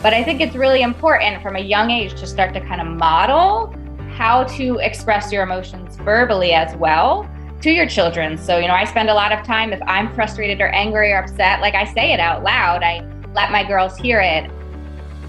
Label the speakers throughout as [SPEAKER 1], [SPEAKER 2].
[SPEAKER 1] But I think it's really important from a young age to start to kind of model how to express your emotions verbally as well to your children. So, you know, I spend a lot of time if I'm frustrated or angry or upset, like I say it out loud, I let my girls hear it.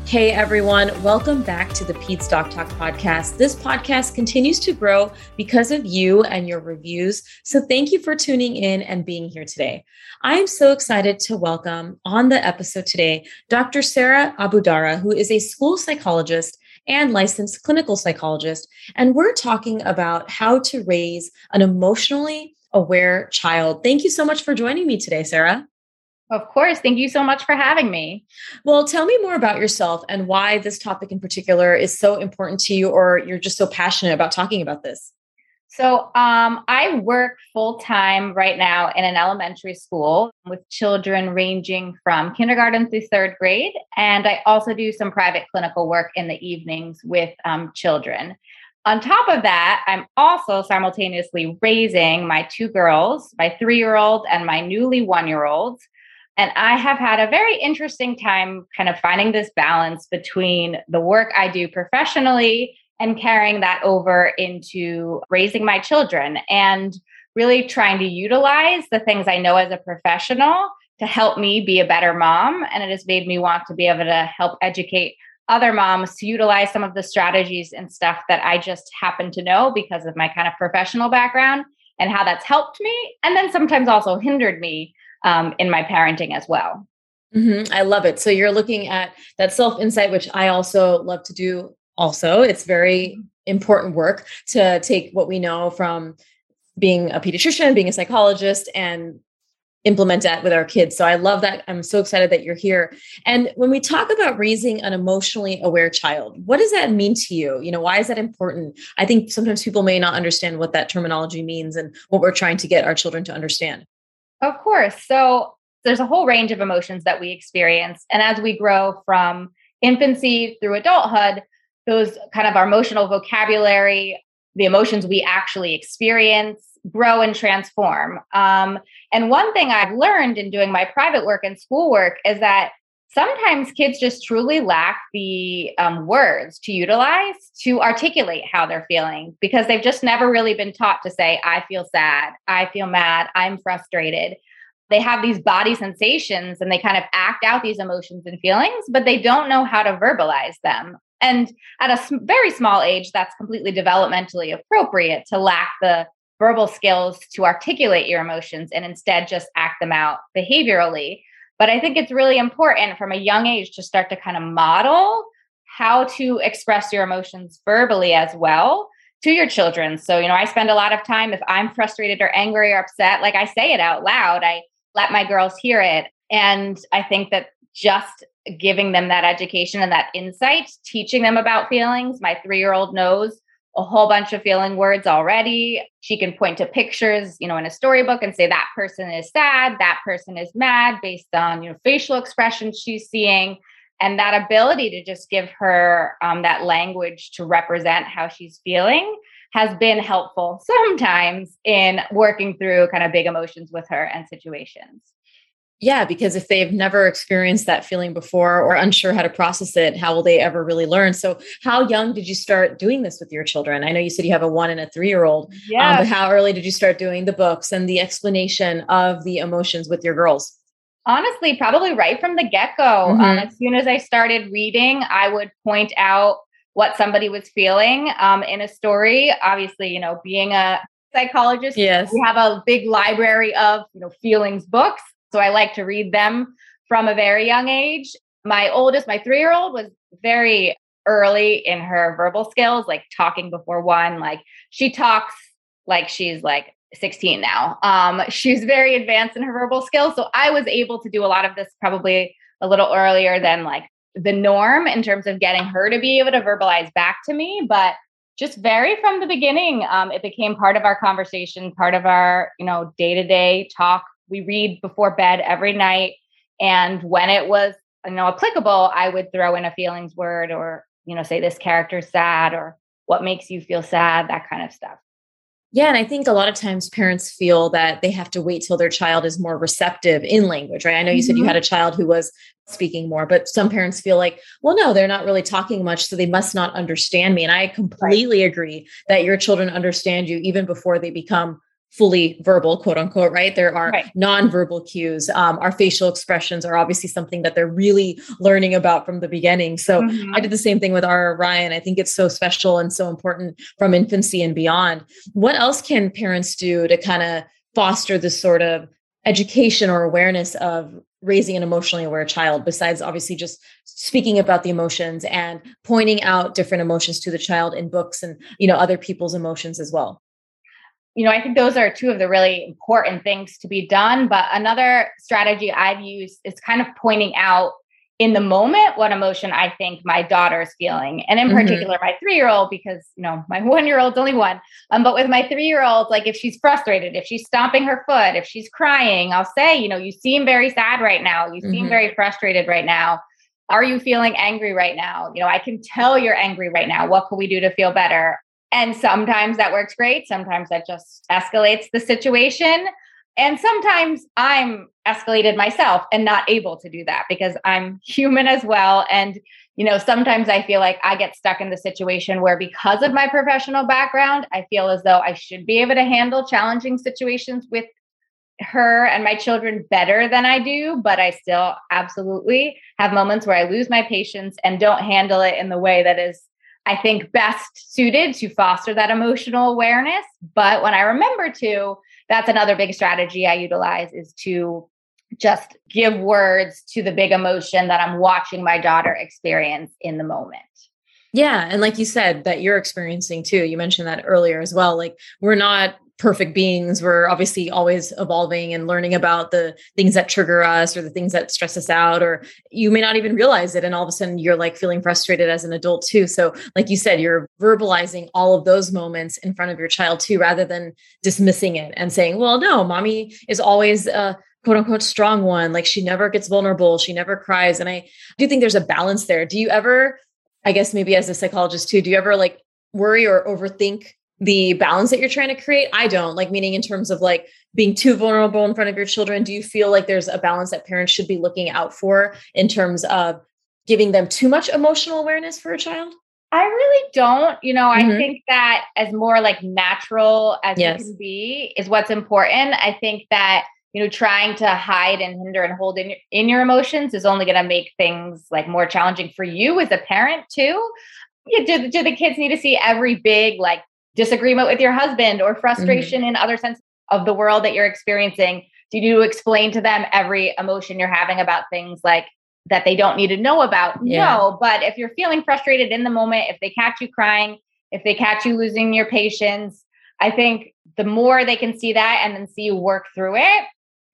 [SPEAKER 2] Hey everyone, welcome back to the Peds Doc Talk podcast. This podcast continues to grow because of you and your reviews. So thank you for tuning in and being here today. I'm so excited to welcome on the episode today Dr. Sarah Aboudara, who is a school psychologist and licensed clinical psychologist. And we're talking about how to raise an emotionally aware child. Thank you so much for joining me today, Sarah.
[SPEAKER 1] Of course. Thank you so much for having me.
[SPEAKER 2] Well, tell me more about yourself and why this topic in particular is so important to you, or you're just so passionate about talking about this.
[SPEAKER 1] So, um, I work full time right now in an elementary school with children ranging from kindergarten through third grade. And I also do some private clinical work in the evenings with um, children. On top of that, I'm also simultaneously raising my two girls, my three year old and my newly one year old. And I have had a very interesting time kind of finding this balance between the work I do professionally and carrying that over into raising my children and really trying to utilize the things I know as a professional to help me be a better mom. And it has made me want to be able to help educate other moms to utilize some of the strategies and stuff that I just happen to know because of my kind of professional background and how that's helped me. And then sometimes also hindered me um, in my parenting as well.
[SPEAKER 2] Mm-hmm. I love it. So you're looking at that self insight, which I also love to do. Also, it's very mm-hmm. important work to take what we know from being a pediatrician, being a psychologist, and implement that with our kids. So I love that. I'm so excited that you're here. And when we talk about raising an emotionally aware child, what does that mean to you? You know, why is that important? I think sometimes people may not understand what that terminology means and what we're trying to get our children to understand.
[SPEAKER 1] Of course. So there's a whole range of emotions that we experience. And as we grow from infancy through adulthood, those kind of our emotional vocabulary, the emotions we actually experience, grow and transform. Um, and one thing I've learned in doing my private work and schoolwork is that sometimes kids just truly lack the um, words to utilize to articulate how they're feeling because they've just never really been taught to say, I feel sad, I feel mad, I'm frustrated. They have these body sensations and they kind of act out these emotions and feelings, but they don't know how to verbalize them. And at a very small age, that's completely developmentally appropriate to lack the verbal skills to articulate your emotions and instead just act them out behaviorally. But I think it's really important from a young age to start to kind of model how to express your emotions verbally as well to your children. So, you know, I spend a lot of time if I'm frustrated or angry or upset, like I say it out loud, I let my girls hear it. And I think that just giving them that education and that insight, teaching them about feelings. My three year old knows a whole bunch of feeling words already. She can point to pictures, you know, in a storybook and say that person is sad, that person is mad based on, you know, facial expressions she's seeing. And that ability to just give her um, that language to represent how she's feeling has been helpful sometimes in working through kind of big emotions with her and situations.
[SPEAKER 2] Yeah, because if they've never experienced that feeling before or unsure how to process it, how will they ever really learn? So, how young did you start doing this with your children? I know you said you have a one and a three year old, yeah. Um, but how early did you start doing the books and the explanation of the emotions with your girls?
[SPEAKER 1] honestly, probably right from the get go. Um, mm-hmm. Um, as soon as I started reading, I would point out what somebody was feeling um, in a story. Obviously, you know, being a psychologist,
[SPEAKER 2] yes.
[SPEAKER 1] we have a big library of you know feelings books, so I like to read them from a very young age. My oldest, my three year old, was very early in her verbal skills, like talking before one. Like she talks like she's like 16 now. Um, she's very advanced in her verbal skills. So I was able to do a lot of this probably a little earlier than like the norm in terms of getting her to be able to verbalize back to me. But just very from the beginning, um, it became part of our conversation, part of our, you know, day to day talk. We read before bed every night. And when it was, you know, applicable, I would throw in a feelings word or, you know, say this character's sad or what makes you feel sad, that kind of stuff.
[SPEAKER 2] Yeah, and I think a lot of times parents feel that they have to wait till their child is more receptive in language, right? I know you mm-hmm. said you had mm-hmm. a child who was speaking more, but some parents feel like, well, no, they're not really talking much, so they must not understand me. And I completely right. agree that your children understand you even before they become fully verbal, quote unquote, right? There are right. nonverbal cues. Um, our facial expressions are obviously something that they're really learning about from the beginning. So mm-hmm. I did the same thing with our Ryan. I think it's so special and so important from infancy and beyond. What else can parents do to kind of foster this sort of education or awareness of raising an emotionally aware child besides obviously just speaking about the emotions and pointing out different emotions to the child in books and you know other people's emotions as well
[SPEAKER 1] you know, I think those are two of the really important things to be done. But another strategy I've used is kind of pointing out in the moment what emotion I think my daughter is feeling. And in mm-hmm. particular, my three year old, because, you know, my one year old's only one. Um, but with my three year old, like if she's frustrated, if she's stomping her foot, if she's crying, I'll say, you know, you seem very sad right now. You seem mm-hmm. very frustrated right now. Are you feeling angry right now? You know, I can tell you're angry right now. What can we do to feel better? And sometimes that works great. Sometimes that just escalates the situation. And sometimes I'm escalated myself and not able to do that because I'm human as well. And, you know, sometimes I feel like I get stuck in the situation where because of my professional background, I feel as though I should be able to handle challenging situations with her and my children better than I do, but I still absolutely have moments where I lose my patience and don't handle it in the way that is I think, best suited to foster that emotional awareness. But when I remember to, that's another big strategy I utilize is to just give words to the big emotion that I'm watching my daughter experience in the moment.
[SPEAKER 2] Yeah. And like you said, that you're experiencing too. You mentioned that earlier as well. Like, we're not perfect beings. We're obviously always evolving and learning about the things that trigger us or the things that stress us out, or you may not even realize it. And all of a sudden you're like feeling frustrated as an adult too. So, like you said, you're verbalizing all of those moments in front of your child too, rather than dismissing it and saying, well, no, mommy is always a quote unquote strong one. Like she never gets vulnerable, she never cries. And I do think there's a balance there. Do you ever, I guess maybe as a psychologist too, do you ever like worry or overthink the balance that you're trying to create? I don't like meaning in terms of like being too vulnerable in front of your children. Do you feel like there's a balance that parents should be looking out for in terms of giving them too much emotional awareness for a child?
[SPEAKER 1] I really don't. You know, mm-hmm. I think that as more like natural as yes. it can be is what's important. I think that you know trying to hide and hinder and hold in your, in your emotions is only going to make things like more challenging for you as a parent too do, do the kids need to see every big like disagreement with your husband or frustration mm-hmm. in other sense of the world that you're experiencing do you explain to them every emotion you're having about things like that they don't need to know about yeah. no but if you're feeling frustrated in the moment if they catch you crying if they catch you losing your patience i think the more they can see that and then see you work through it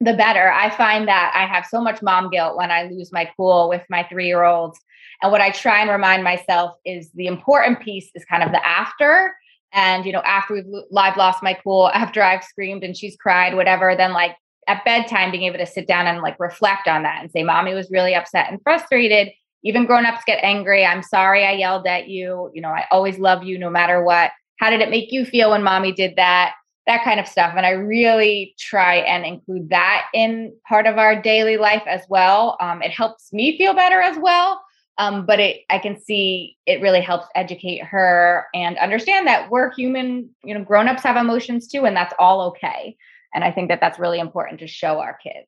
[SPEAKER 1] the better i find that i have so much mom guilt when i lose my cool with my three year olds and what i try and remind myself is the important piece is kind of the after and, you know, after we've live lost my cool, after I've screamed and she's cried, whatever, then like at bedtime, being able to sit down and like reflect on that and say, Mommy was really upset and frustrated. Even grown ups get angry. I'm sorry I yelled at you. You know, I always love you no matter what. How did it make you feel when mommy did that? That kind of stuff. And I really try and include that in part of our daily life as well. Um, it helps me feel better as well um, but it i can see it really helps educate her and understand that we're human you know grown-ups have emotions too and that's all okay and i think that that's really important to show our kids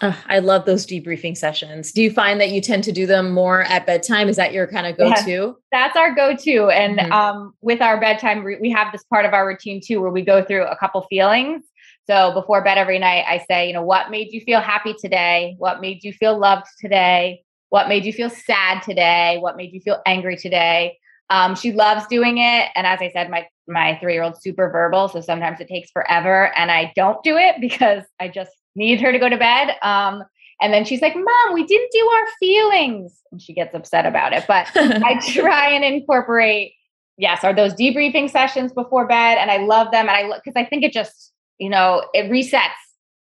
[SPEAKER 2] Oh, I love those debriefing sessions. Do you find that you tend to do them more at bedtime? Is that your kind of go-to?
[SPEAKER 1] Yes, that's our go-to. And mm-hmm. um, with our bedtime, we have this part of our routine too, where we go through a couple feelings. So before bed every night, I say, you know, what made you feel happy today? What made you feel loved today? What made you feel sad today? What made you feel angry today? Um, she loves doing it, and as I said, my my three year old super verbal, so sometimes it takes forever, and I don't do it because I just need her to go to bed. Um, and then she's like, Mom, we didn't do our feelings. And she gets upset about it. But I try and incorporate, yes, are those debriefing sessions before bed. And I love them. And I look, because I think it just, you know, it resets,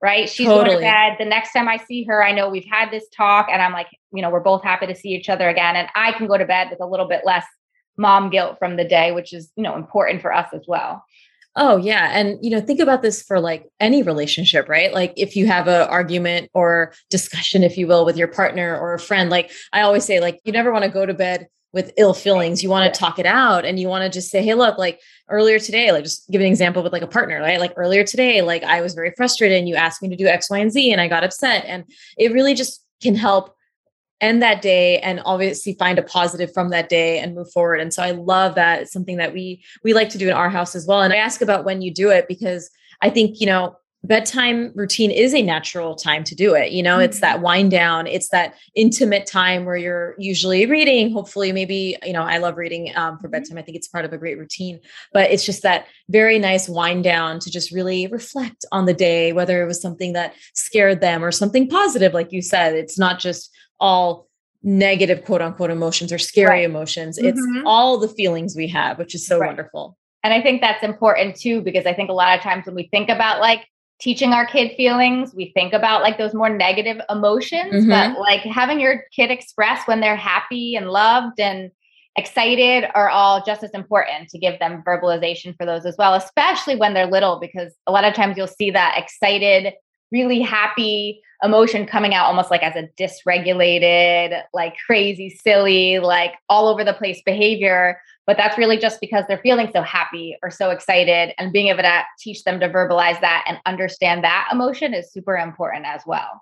[SPEAKER 1] right? She's totally. going to bed. The next time I see her, I know we've had this talk and I'm like, you know, we're both happy to see each other again. And I can go to bed with a little bit less mom guilt from the day, which is, you know, important for us as well.
[SPEAKER 2] Oh yeah, and you know, think about this for like any relationship, right? Like if you have a argument or discussion if you will with your partner or a friend, like I always say like you never want to go to bed with ill feelings. You want to talk it out and you want to just say, "Hey, look, like earlier today, like just give an example with like a partner, right? Like earlier today, like I was very frustrated and you asked me to do X, Y, and Z and I got upset." And it really just can help end that day and obviously find a positive from that day and move forward and so i love that it's something that we we like to do in our house as well and i ask about when you do it because i think you know bedtime routine is a natural time to do it you know mm-hmm. it's that wind down it's that intimate time where you're usually reading hopefully maybe you know i love reading um, for mm-hmm. bedtime i think it's part of a great routine but it's just that very nice wind down to just really reflect on the day whether it was something that scared them or something positive like you said it's not just all negative quote unquote emotions or scary right. emotions. It's mm-hmm. all the feelings we have, which is so right. wonderful.
[SPEAKER 1] And I think that's important too, because I think a lot of times when we think about like teaching our kid feelings, we think about like those more negative emotions, mm-hmm. but like having your kid express when they're happy and loved and excited are all just as important to give them verbalization for those as well, especially when they're little, because a lot of times you'll see that excited, really happy emotion coming out almost like as a dysregulated, like crazy, silly, like all over the place behavior. But that's really just because they're feeling so happy or so excited. And being able to teach them to verbalize that and understand that emotion is super important as well.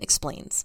[SPEAKER 2] explains.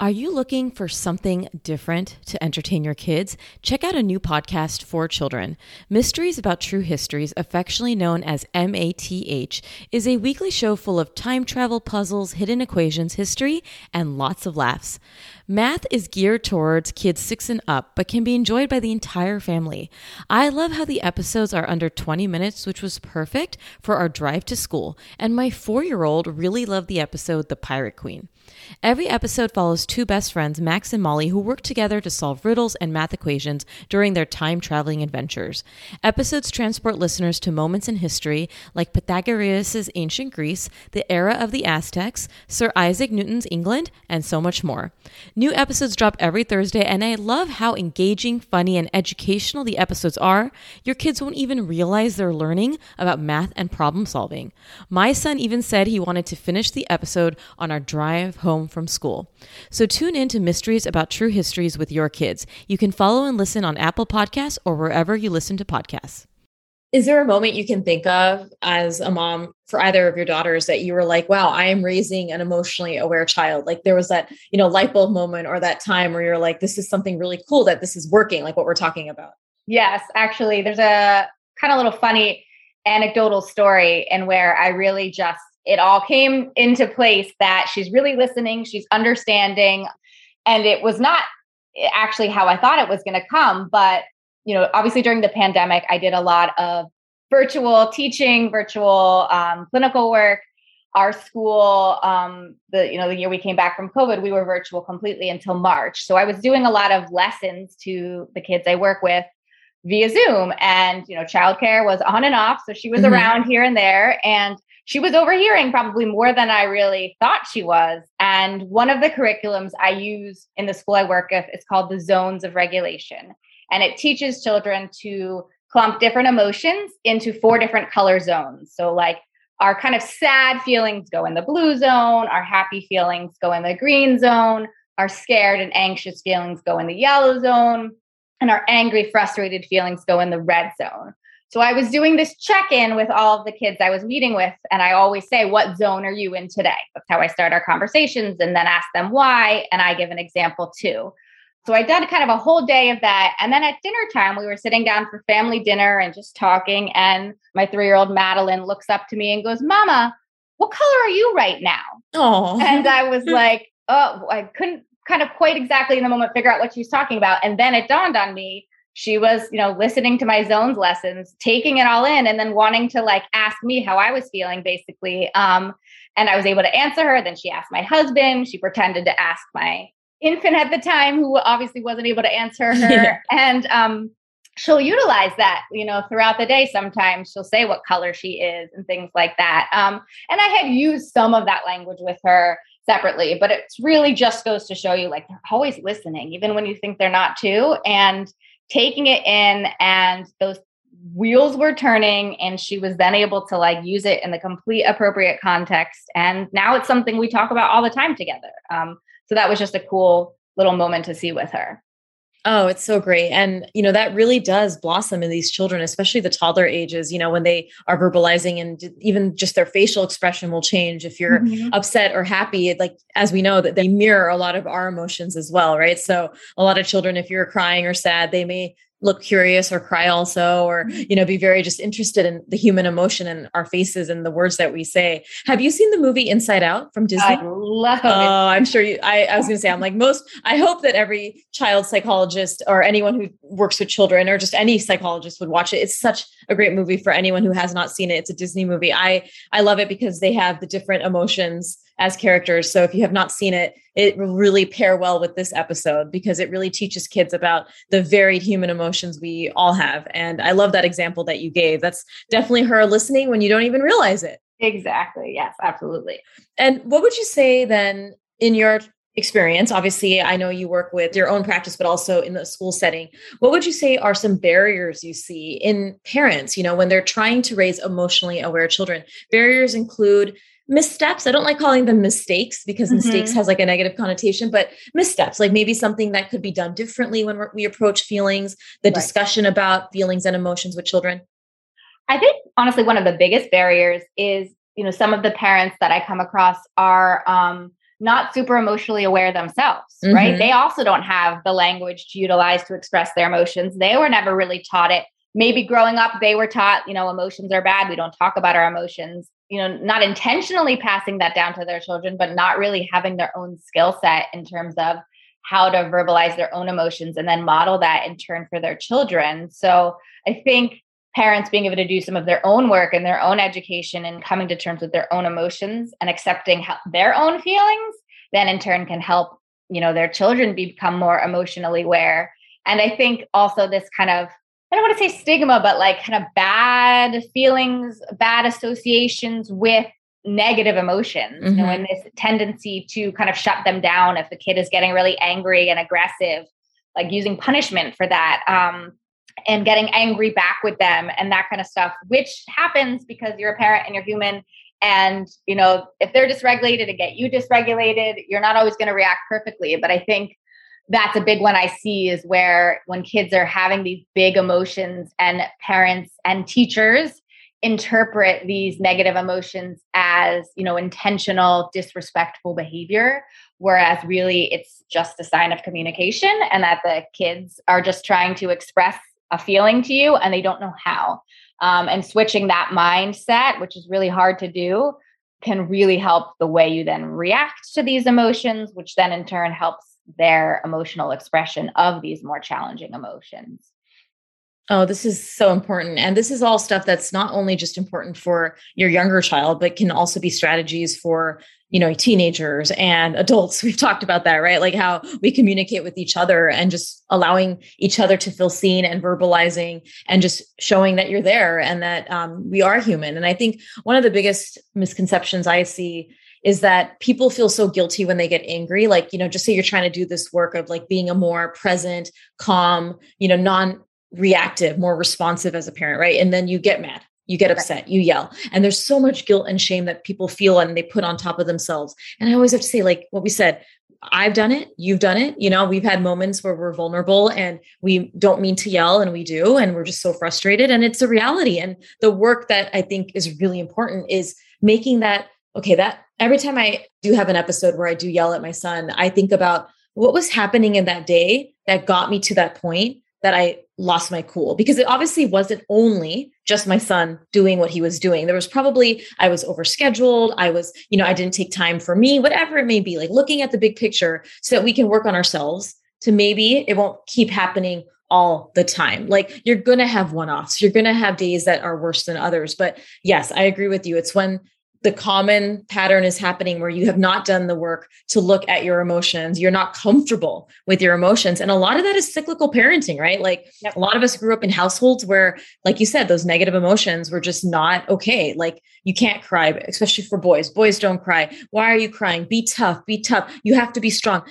[SPEAKER 2] Are you looking for something different to entertain your kids? Check out a new podcast for children. Mysteries About True Histories, affectionately known as MATH, is a weekly show full of time travel puzzles, hidden equations, history, and lots of laughs. Math is geared towards kids six and up, but can be enjoyed by the entire family. I love how the episodes are under 20 minutes, which was perfect for our drive to school, and my four year old really loved the episode The Pirate Queen. Every episode follows two best friends, Max and Molly, who work together to solve riddles and math equations during their time traveling adventures. Episodes transport listeners to moments in history like Pythagoras' ancient Greece, the era of the Aztecs, Sir Isaac Newton's England, and so much more. New episodes drop every Thursday, and I love how engaging, funny, and educational the episodes are. Your kids won't even realize they're learning about math and problem solving. My son even said he wanted to finish the episode on our drive home from school. So tune in to Mysteries About True Histories with your kids. You can follow and listen on Apple Podcasts or wherever you listen to podcasts.
[SPEAKER 3] Is there a moment you can think of as a mom for either of your daughters that you were like, wow, I am raising an emotionally aware child? Like there was that, you know, light bulb moment or that time where you're like, this is something really cool that this is working, like what we're talking about.
[SPEAKER 1] Yes, actually, there's a kind of little funny anecdotal story and where I really just it all came into place that she's really listening, she's understanding, and it was not actually how I thought it was going to come. But, you know, obviously during the pandemic, I did a lot of virtual teaching, virtual um, clinical work. Our school, um, the you know the year we came back from COVID, we were virtual completely until March. So I was doing a lot of lessons to the kids I work with via Zoom, and you know childcare was on and off, so she was mm-hmm. around here and there, and she was overhearing probably more than I really thought she was. And one of the curriculums I use in the school I work with is called the Zones of Regulation. And it teaches children to clump different emotions into four different color zones. So, like, our kind of sad feelings go in the blue zone, our happy feelings go in the green zone, our scared and anxious feelings go in the yellow zone, and our angry, frustrated feelings go in the red zone. So I was doing this check in with all of the kids I was meeting with. And I always say, What zone are you in today? That's how I start our conversations and then ask them why. And I give an example too. So I did kind of a whole day of that. And then at dinner time, we were sitting down for family dinner and just talking. And my three year old Madeline looks up to me and goes, Mama, what color are you right now?
[SPEAKER 3] Oh.
[SPEAKER 1] And I was like, Oh, I couldn't kind of quite exactly in the moment figure out what she was talking about. And then it dawned on me she was you know listening to my zones lessons taking it all in and then wanting to like ask me how i was feeling basically um and i was able to answer her. Then she asked my husband. She pretended to ask my infant at the time who obviously wasn't able to answer her. Yeah. and um she'll utilize that you know throughout the day sometimes. She'll say what color she is and things like that. Um and i had used some of that language with her separately but it really just goes to show you like they're always listening even when you think they're not too. And taking it in and those wheels were turning and she was then able to like use it in the complete appropriate context. And now it's something we talk about all the time together. Um, so that was just a cool little moment to see with her
[SPEAKER 3] Oh, it's so great. And, you know, that really does blossom in these children, especially the toddler ages, you know, when they are verbalizing and even just their facial expression will change. If you're mm-hmm. upset or happy, like, as we know, that they mirror a lot of our emotions as well, right? So, a lot of children, if you're crying or sad, they may look curious or cry also or you know be very just interested in the human emotion and our faces and the words that we say. Have you seen the movie inside out from disney? I
[SPEAKER 1] love it.
[SPEAKER 3] Oh i'm sure you i, I was going to say i'm like most i hope that every child psychologist or anyone who works with children or just any psychologist would watch it. It's such a great movie for anyone who has not seen it. It's a disney movie. I i love it because they have the different emotions as characters. So if you have not seen it, it will really pair well with this episode because it really teaches kids about the varied human emotions we all have. And I love that example that you gave. That's definitely her listening when you don't even realize it.
[SPEAKER 1] Exactly. Yes, absolutely.
[SPEAKER 3] And what would you say then in your experience obviously i know you work with your own practice but also in the school setting what would you say are some barriers you see in parents you know when they're trying to raise emotionally aware children barriers include missteps. I don't like calling them mistakes because mm-hmm. mistakes has like a negative connotation, but missteps, like maybe something that could be done differently when we approach feelings, the right. discussion about feelings and emotions with children.
[SPEAKER 1] I think honestly, one of the biggest barriers is, you know, some of the parents that I come across are um, not super emotionally aware themselves, mm-hmm. right? They also don't have the language to utilize to express their emotions. They were never really taught it. Maybe growing up, they were taught, you know, emotions are bad. We don't talk about our emotions. You know, not intentionally passing that down to their children, but not really having their own skill set in terms of how to verbalize their own emotions and then model that in turn for their children. So I think parents being able to do some of their own work and their own education and coming to terms with their own emotions and accepting their own feelings then in turn can help you know their children become more emotionally aware and i think also this kind of i don't want to say stigma but like kind of bad feelings bad associations with negative emotions mm-hmm. you know mm-hmm. and this tendency to kind of shut them down if the kid is getting really angry and aggressive like using punishment for that um, and getting angry back with them and that kind of stuff, which happens because you're a parent and you're human. And, you know, if they're dysregulated and get you dysregulated, you're not always going to react perfectly. But I think that's a big one I see is where when kids are having these big emotions and parents and teachers interpret these negative emotions as, you know, intentional, disrespectful behavior, whereas really it's just a sign of communication and that the kids are just trying to express a feeling to you and they don't know how. Um, and switching that mindset, which is really hard to do, can really help the way you then react to these emotions, which then in turn helps their emotional expression of these more challenging emotions.
[SPEAKER 2] Oh, this is so important. And this is all stuff that's not only just important for your younger child, but can also be strategies for, you know, teenagers and adults. We've talked about that, right? Like how we communicate with each other and just allowing each other to feel seen and verbalizing and just showing that you're there and that um, we are human. And I think one of the biggest misconceptions I see is that people feel so guilty when they get angry like you know just say you're trying to do this work of like being a more present calm you know non reactive, more responsive as a parent, right? And then you get mad, you get upset, you yell. And there's so much guilt and shame that people feel and they put on top of themselves. And I always have to say, like what we said, I've done it, you've done it. You know, we've had moments where we're vulnerable and we don't mean to yell and we do, and we're just so frustrated. And it's a reality. And the work that I think is really important is making that okay, that every time I do have an episode where I do yell at my son, I think about what was happening in that day that got me to that point that I lost my cool because it obviously wasn't only just my son doing what he was doing. There was probably, I was overscheduled. I was, you know, I didn't take time for me, whatever it may be, like looking at the big picture so that we can work on ourselves to maybe it won't keep happening all the time. Like you're going to have one offs, you're going to have days that are worse than others. But yes, I agree with you. It's when the common pattern is happening where you have not done the work to look at your emotions. You're not comfortable with your emotions. And a lot of that is cyclical parenting, right? Like yep. a lot of us grew up in households where, like you said, those negative emotions were just not okay. Like you can't cry, especially for boys. Boys don't cry. Why are you crying? Be tough, be tough. You have to be strong.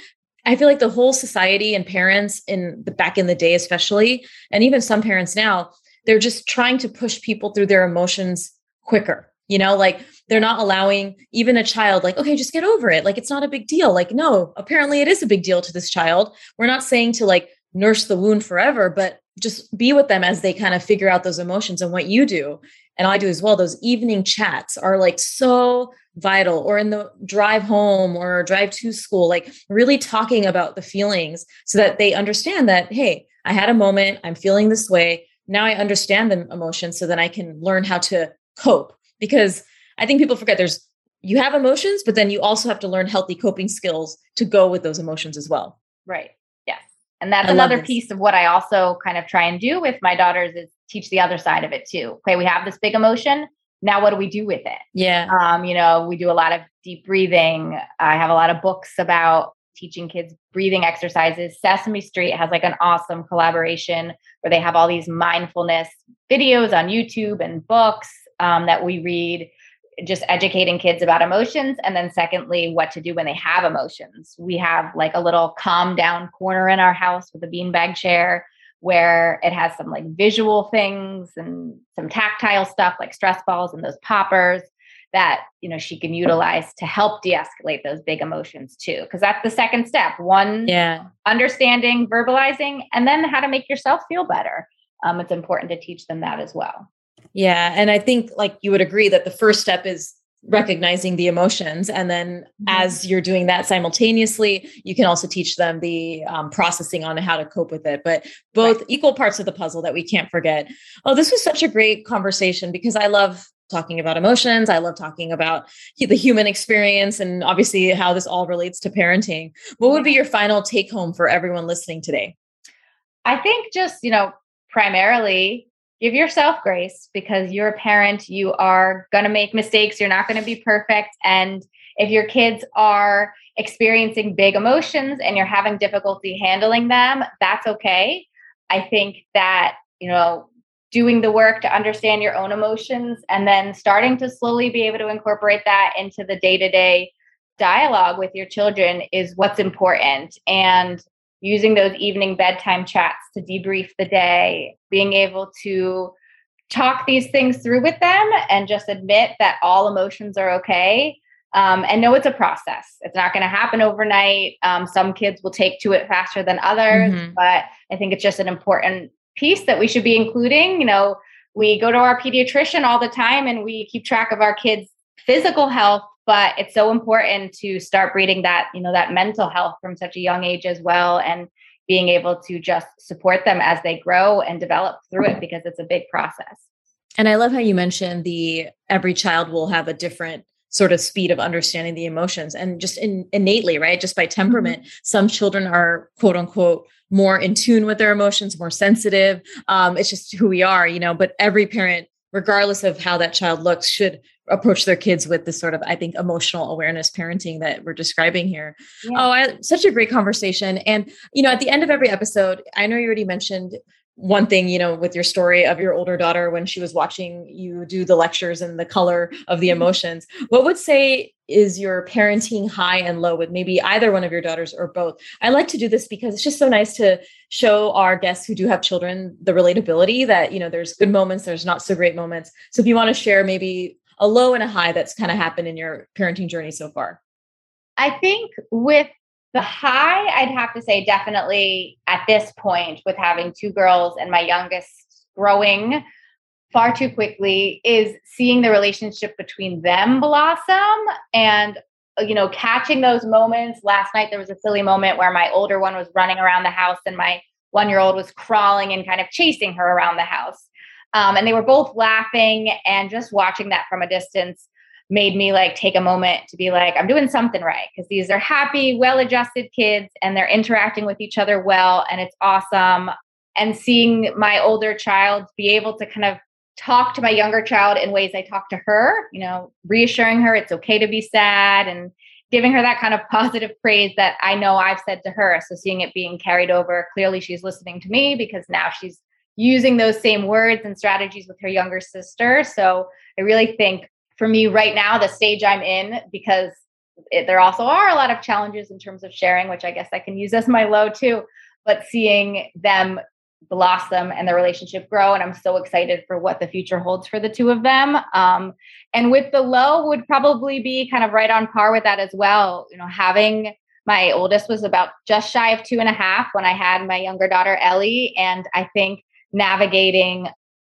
[SPEAKER 2] I feel like the whole society and parents in the back in the day, especially, and even some parents now, they're just trying to push people through their emotions quicker you know like they're not allowing even a child like okay just get over it. Like it's not a big deal. Like no apparently it is a big deal to this child. We're not saying to like nurse the wound forever but just be with them as they kind of figure out those emotions and what you do and i do as well. Those evening chats are like so vital. Or in the drive home or drive to school like really talking about the feelings so that they understand that hey i had a moment. I'm feeling this way. Now i understand the emotions so then i can learn how to cope because I think people forget there's you have emotions, but then you also have to learn healthy coping skills to go with those emotions as well.
[SPEAKER 1] Right. Yes. And that's I another piece of what I also kind of try and do with my daughters is teach the other side of it too. Okay, we have this big emotion. Now what do we do with it?
[SPEAKER 2] Yeah.
[SPEAKER 1] Um, you know, we do a lot of deep breathing. I have a lot of books about teaching kids breathing exercises. Sesame Street has like an awesome collaboration where they have all these mindfulness videos on YouTube and books um, that we read just educating kids about emotions and then secondly what to do when they have emotions. We have like a little calm down corner in our house with a beanbag chair where it has some like visual things and some tactile stuff like stress balls and those poppers that you know she can utilize to help de-escalate those big emotions too because that's the second step. One
[SPEAKER 2] yeah.
[SPEAKER 1] understanding verbalizing and then how to make yourself feel better. Um, it's important to teach them that as well
[SPEAKER 2] yeah. And I think like you would agree that the first step is recognizing the emotions and then mm-hmm. as you're doing that simultaneously you can also teach them the um, processing on how to cope with it but both right. equal parts of the puzzle that we can't forget oh this was such a great conversation because i love talking about emotions i love talking about the human experience and obviously how this all relates to parenting what would be your final take home for everyone listening today
[SPEAKER 1] i think just you know primarily give yourself grace because you're a parent. You are going to make mistakes. You're not going to be perfect. And if your kids are experiencing big emotions and you're having difficulty handling them, that's okay. I think that, you know, doing the work to understand your own emotions and then starting to slowly be able to incorporate that into the day to day dialogue with your children is what's important. And using those evening bedtime chats to debrief the day, being able to talk these things through with them and just admit that all emotions are okay. Um, and know it's a process. It's not going to happen overnight. Um, some kids will take to it faster than others, mm-hmm. but I think it's just an important piece that we should be including. You know, we go to our pediatrician all the time and we keep track of our kids' physical health, but it's so important to start breeding that you know that mental health from such a young age as well and being able to just support them as they grow and develop through it because it's a big process.
[SPEAKER 2] And i love how you mentioned the every child will have a different sort of speed of understanding the emotions and just in, innately right? Just by temperament mm-hmm. some children are quote unquote more in tune with their emotions more sensitive. Um, it's just who we are you know? But every parent regardless of how that child looks should approach their kids with this sort of i think emotional awareness parenting that we're describing here. Yeah. oh I, such a great conversation. And you know at the end of every episode i know you already mentioned one thing you know with your story of your older daughter when she was watching you do the lectures and the color of the mm-hmm. emotions. What would say is your parenting high and low with maybe either one of your daughters or both? I like to do this because it's just so nice to show our guests who do have children the relatability that you know there's good moments there's not so great moments. So if you want to share maybe a low and a high that's kind of happened in your parenting journey so far?
[SPEAKER 1] I think with the high, I'd have to say definitely at this point with having two girls and my youngest growing far too quickly is seeing the relationship between them blossom and uh, you know catching those moments last night there was a silly moment where my older one was running around the house and my one year old was crawling and kind of chasing her around the house um, and they were both laughing and just watching that from a distance made me like take a moment to be like, I'm doing something right because these are happy, well adjusted kids and they're interacting with each other well. And it's awesome. And seeing my older child be able to kind of talk to my younger child in ways I talk to her, you know, reassuring her it's okay to be sad and giving her that kind of positive praise that I know I've said to her. So seeing it being carried over, clearly she's listening to me because now she's using those same words and strategies with her younger sister. So I really think for me right now, the stage I'm in, because it, there also are a lot of challenges in terms of sharing, which I guess I can use as my low too, but seeing them blossom and the relationship grow. And I'm so excited for what the future holds for the two of them. Um, and with the low would probably be kind of right on par with that as well. You know, having my oldest was about just shy of two and a half when I had my younger daughter, Ellie. And I think navigating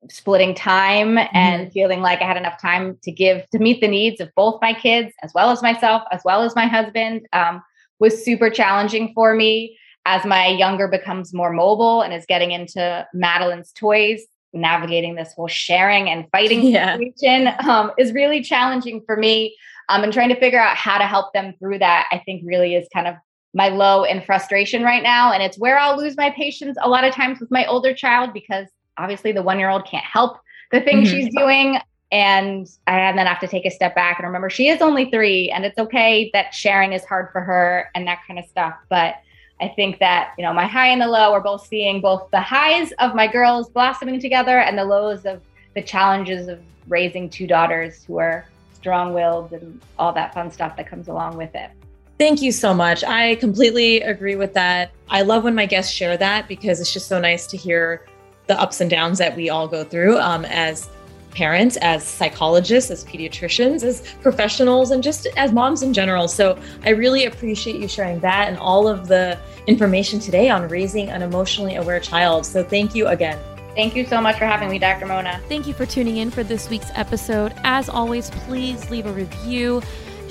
[SPEAKER 1] splitting time mm-hmm. and feeling like I had enough time to give to meet the needs of both my kids as well as myself, as well as my husband, um, was super challenging for me. As my younger becomes more mobile and is getting into Madeline's toys, navigating this whole sharing and fighting yeah. situation um, is really challenging for me. Um, and trying to figure out how to help them through that, I think, really is kind of my low and frustration right now. And it's where I'll lose my patience a lot of times with my older child because obviously the one year old can't help the thing mm-hmm. she's doing. And I then have to take a step back and remember she is only three and it's okay that sharing is hard for her and that kind of stuff. But I think that, you know, my high and the low are both seeing both the highs of my girls blossoming together and the lows of the challenges of raising two daughters who are strong willed and all that fun stuff that comes along with it.
[SPEAKER 2] Thank you so much. I completely agree with that. I love when my guests share that because it's just so nice to hear the ups and downs that we all go through um, as parents, as psychologists, as pediatricians, as professionals, and just as moms in general. So I really appreciate you sharing that and all of the information today on raising an emotionally aware child. So thank you again.
[SPEAKER 1] Thank you so much for having me, Dr. Mona.
[SPEAKER 2] Thank you for tuning in for this week's episode. As always, please leave a review.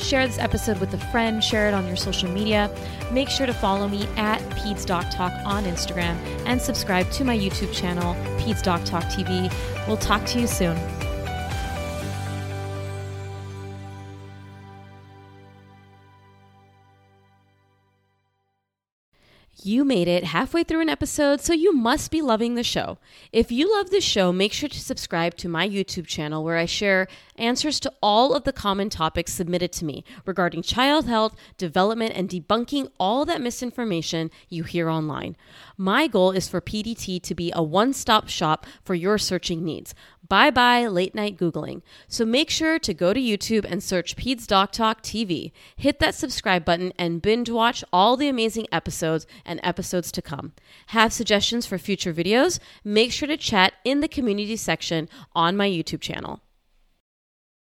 [SPEAKER 2] Share this episode with a friend, share it on your social media. Make sure to follow me at Peds Doc Talk on Instagram and subscribe to my YouTube channel, Peds Doc Talk TV. We'll talk to you soon. You made it halfway through an episode, so you must be loving the show. If you love the show, make sure to subscribe to my YouTube channel where I share answers to all of the common topics submitted to me regarding child health, development, and debunking all that misinformation you hear online. My goal is for PDT to be a one stop shop for your searching needs. Bye bye late night Googling. So make sure to go to YouTube and search Peds Doc Talk TV. Hit that subscribe button and binge watch all the amazing episodes and episodes to come. Have suggestions for future videos? Make sure to chat in the community section on my YouTube channel.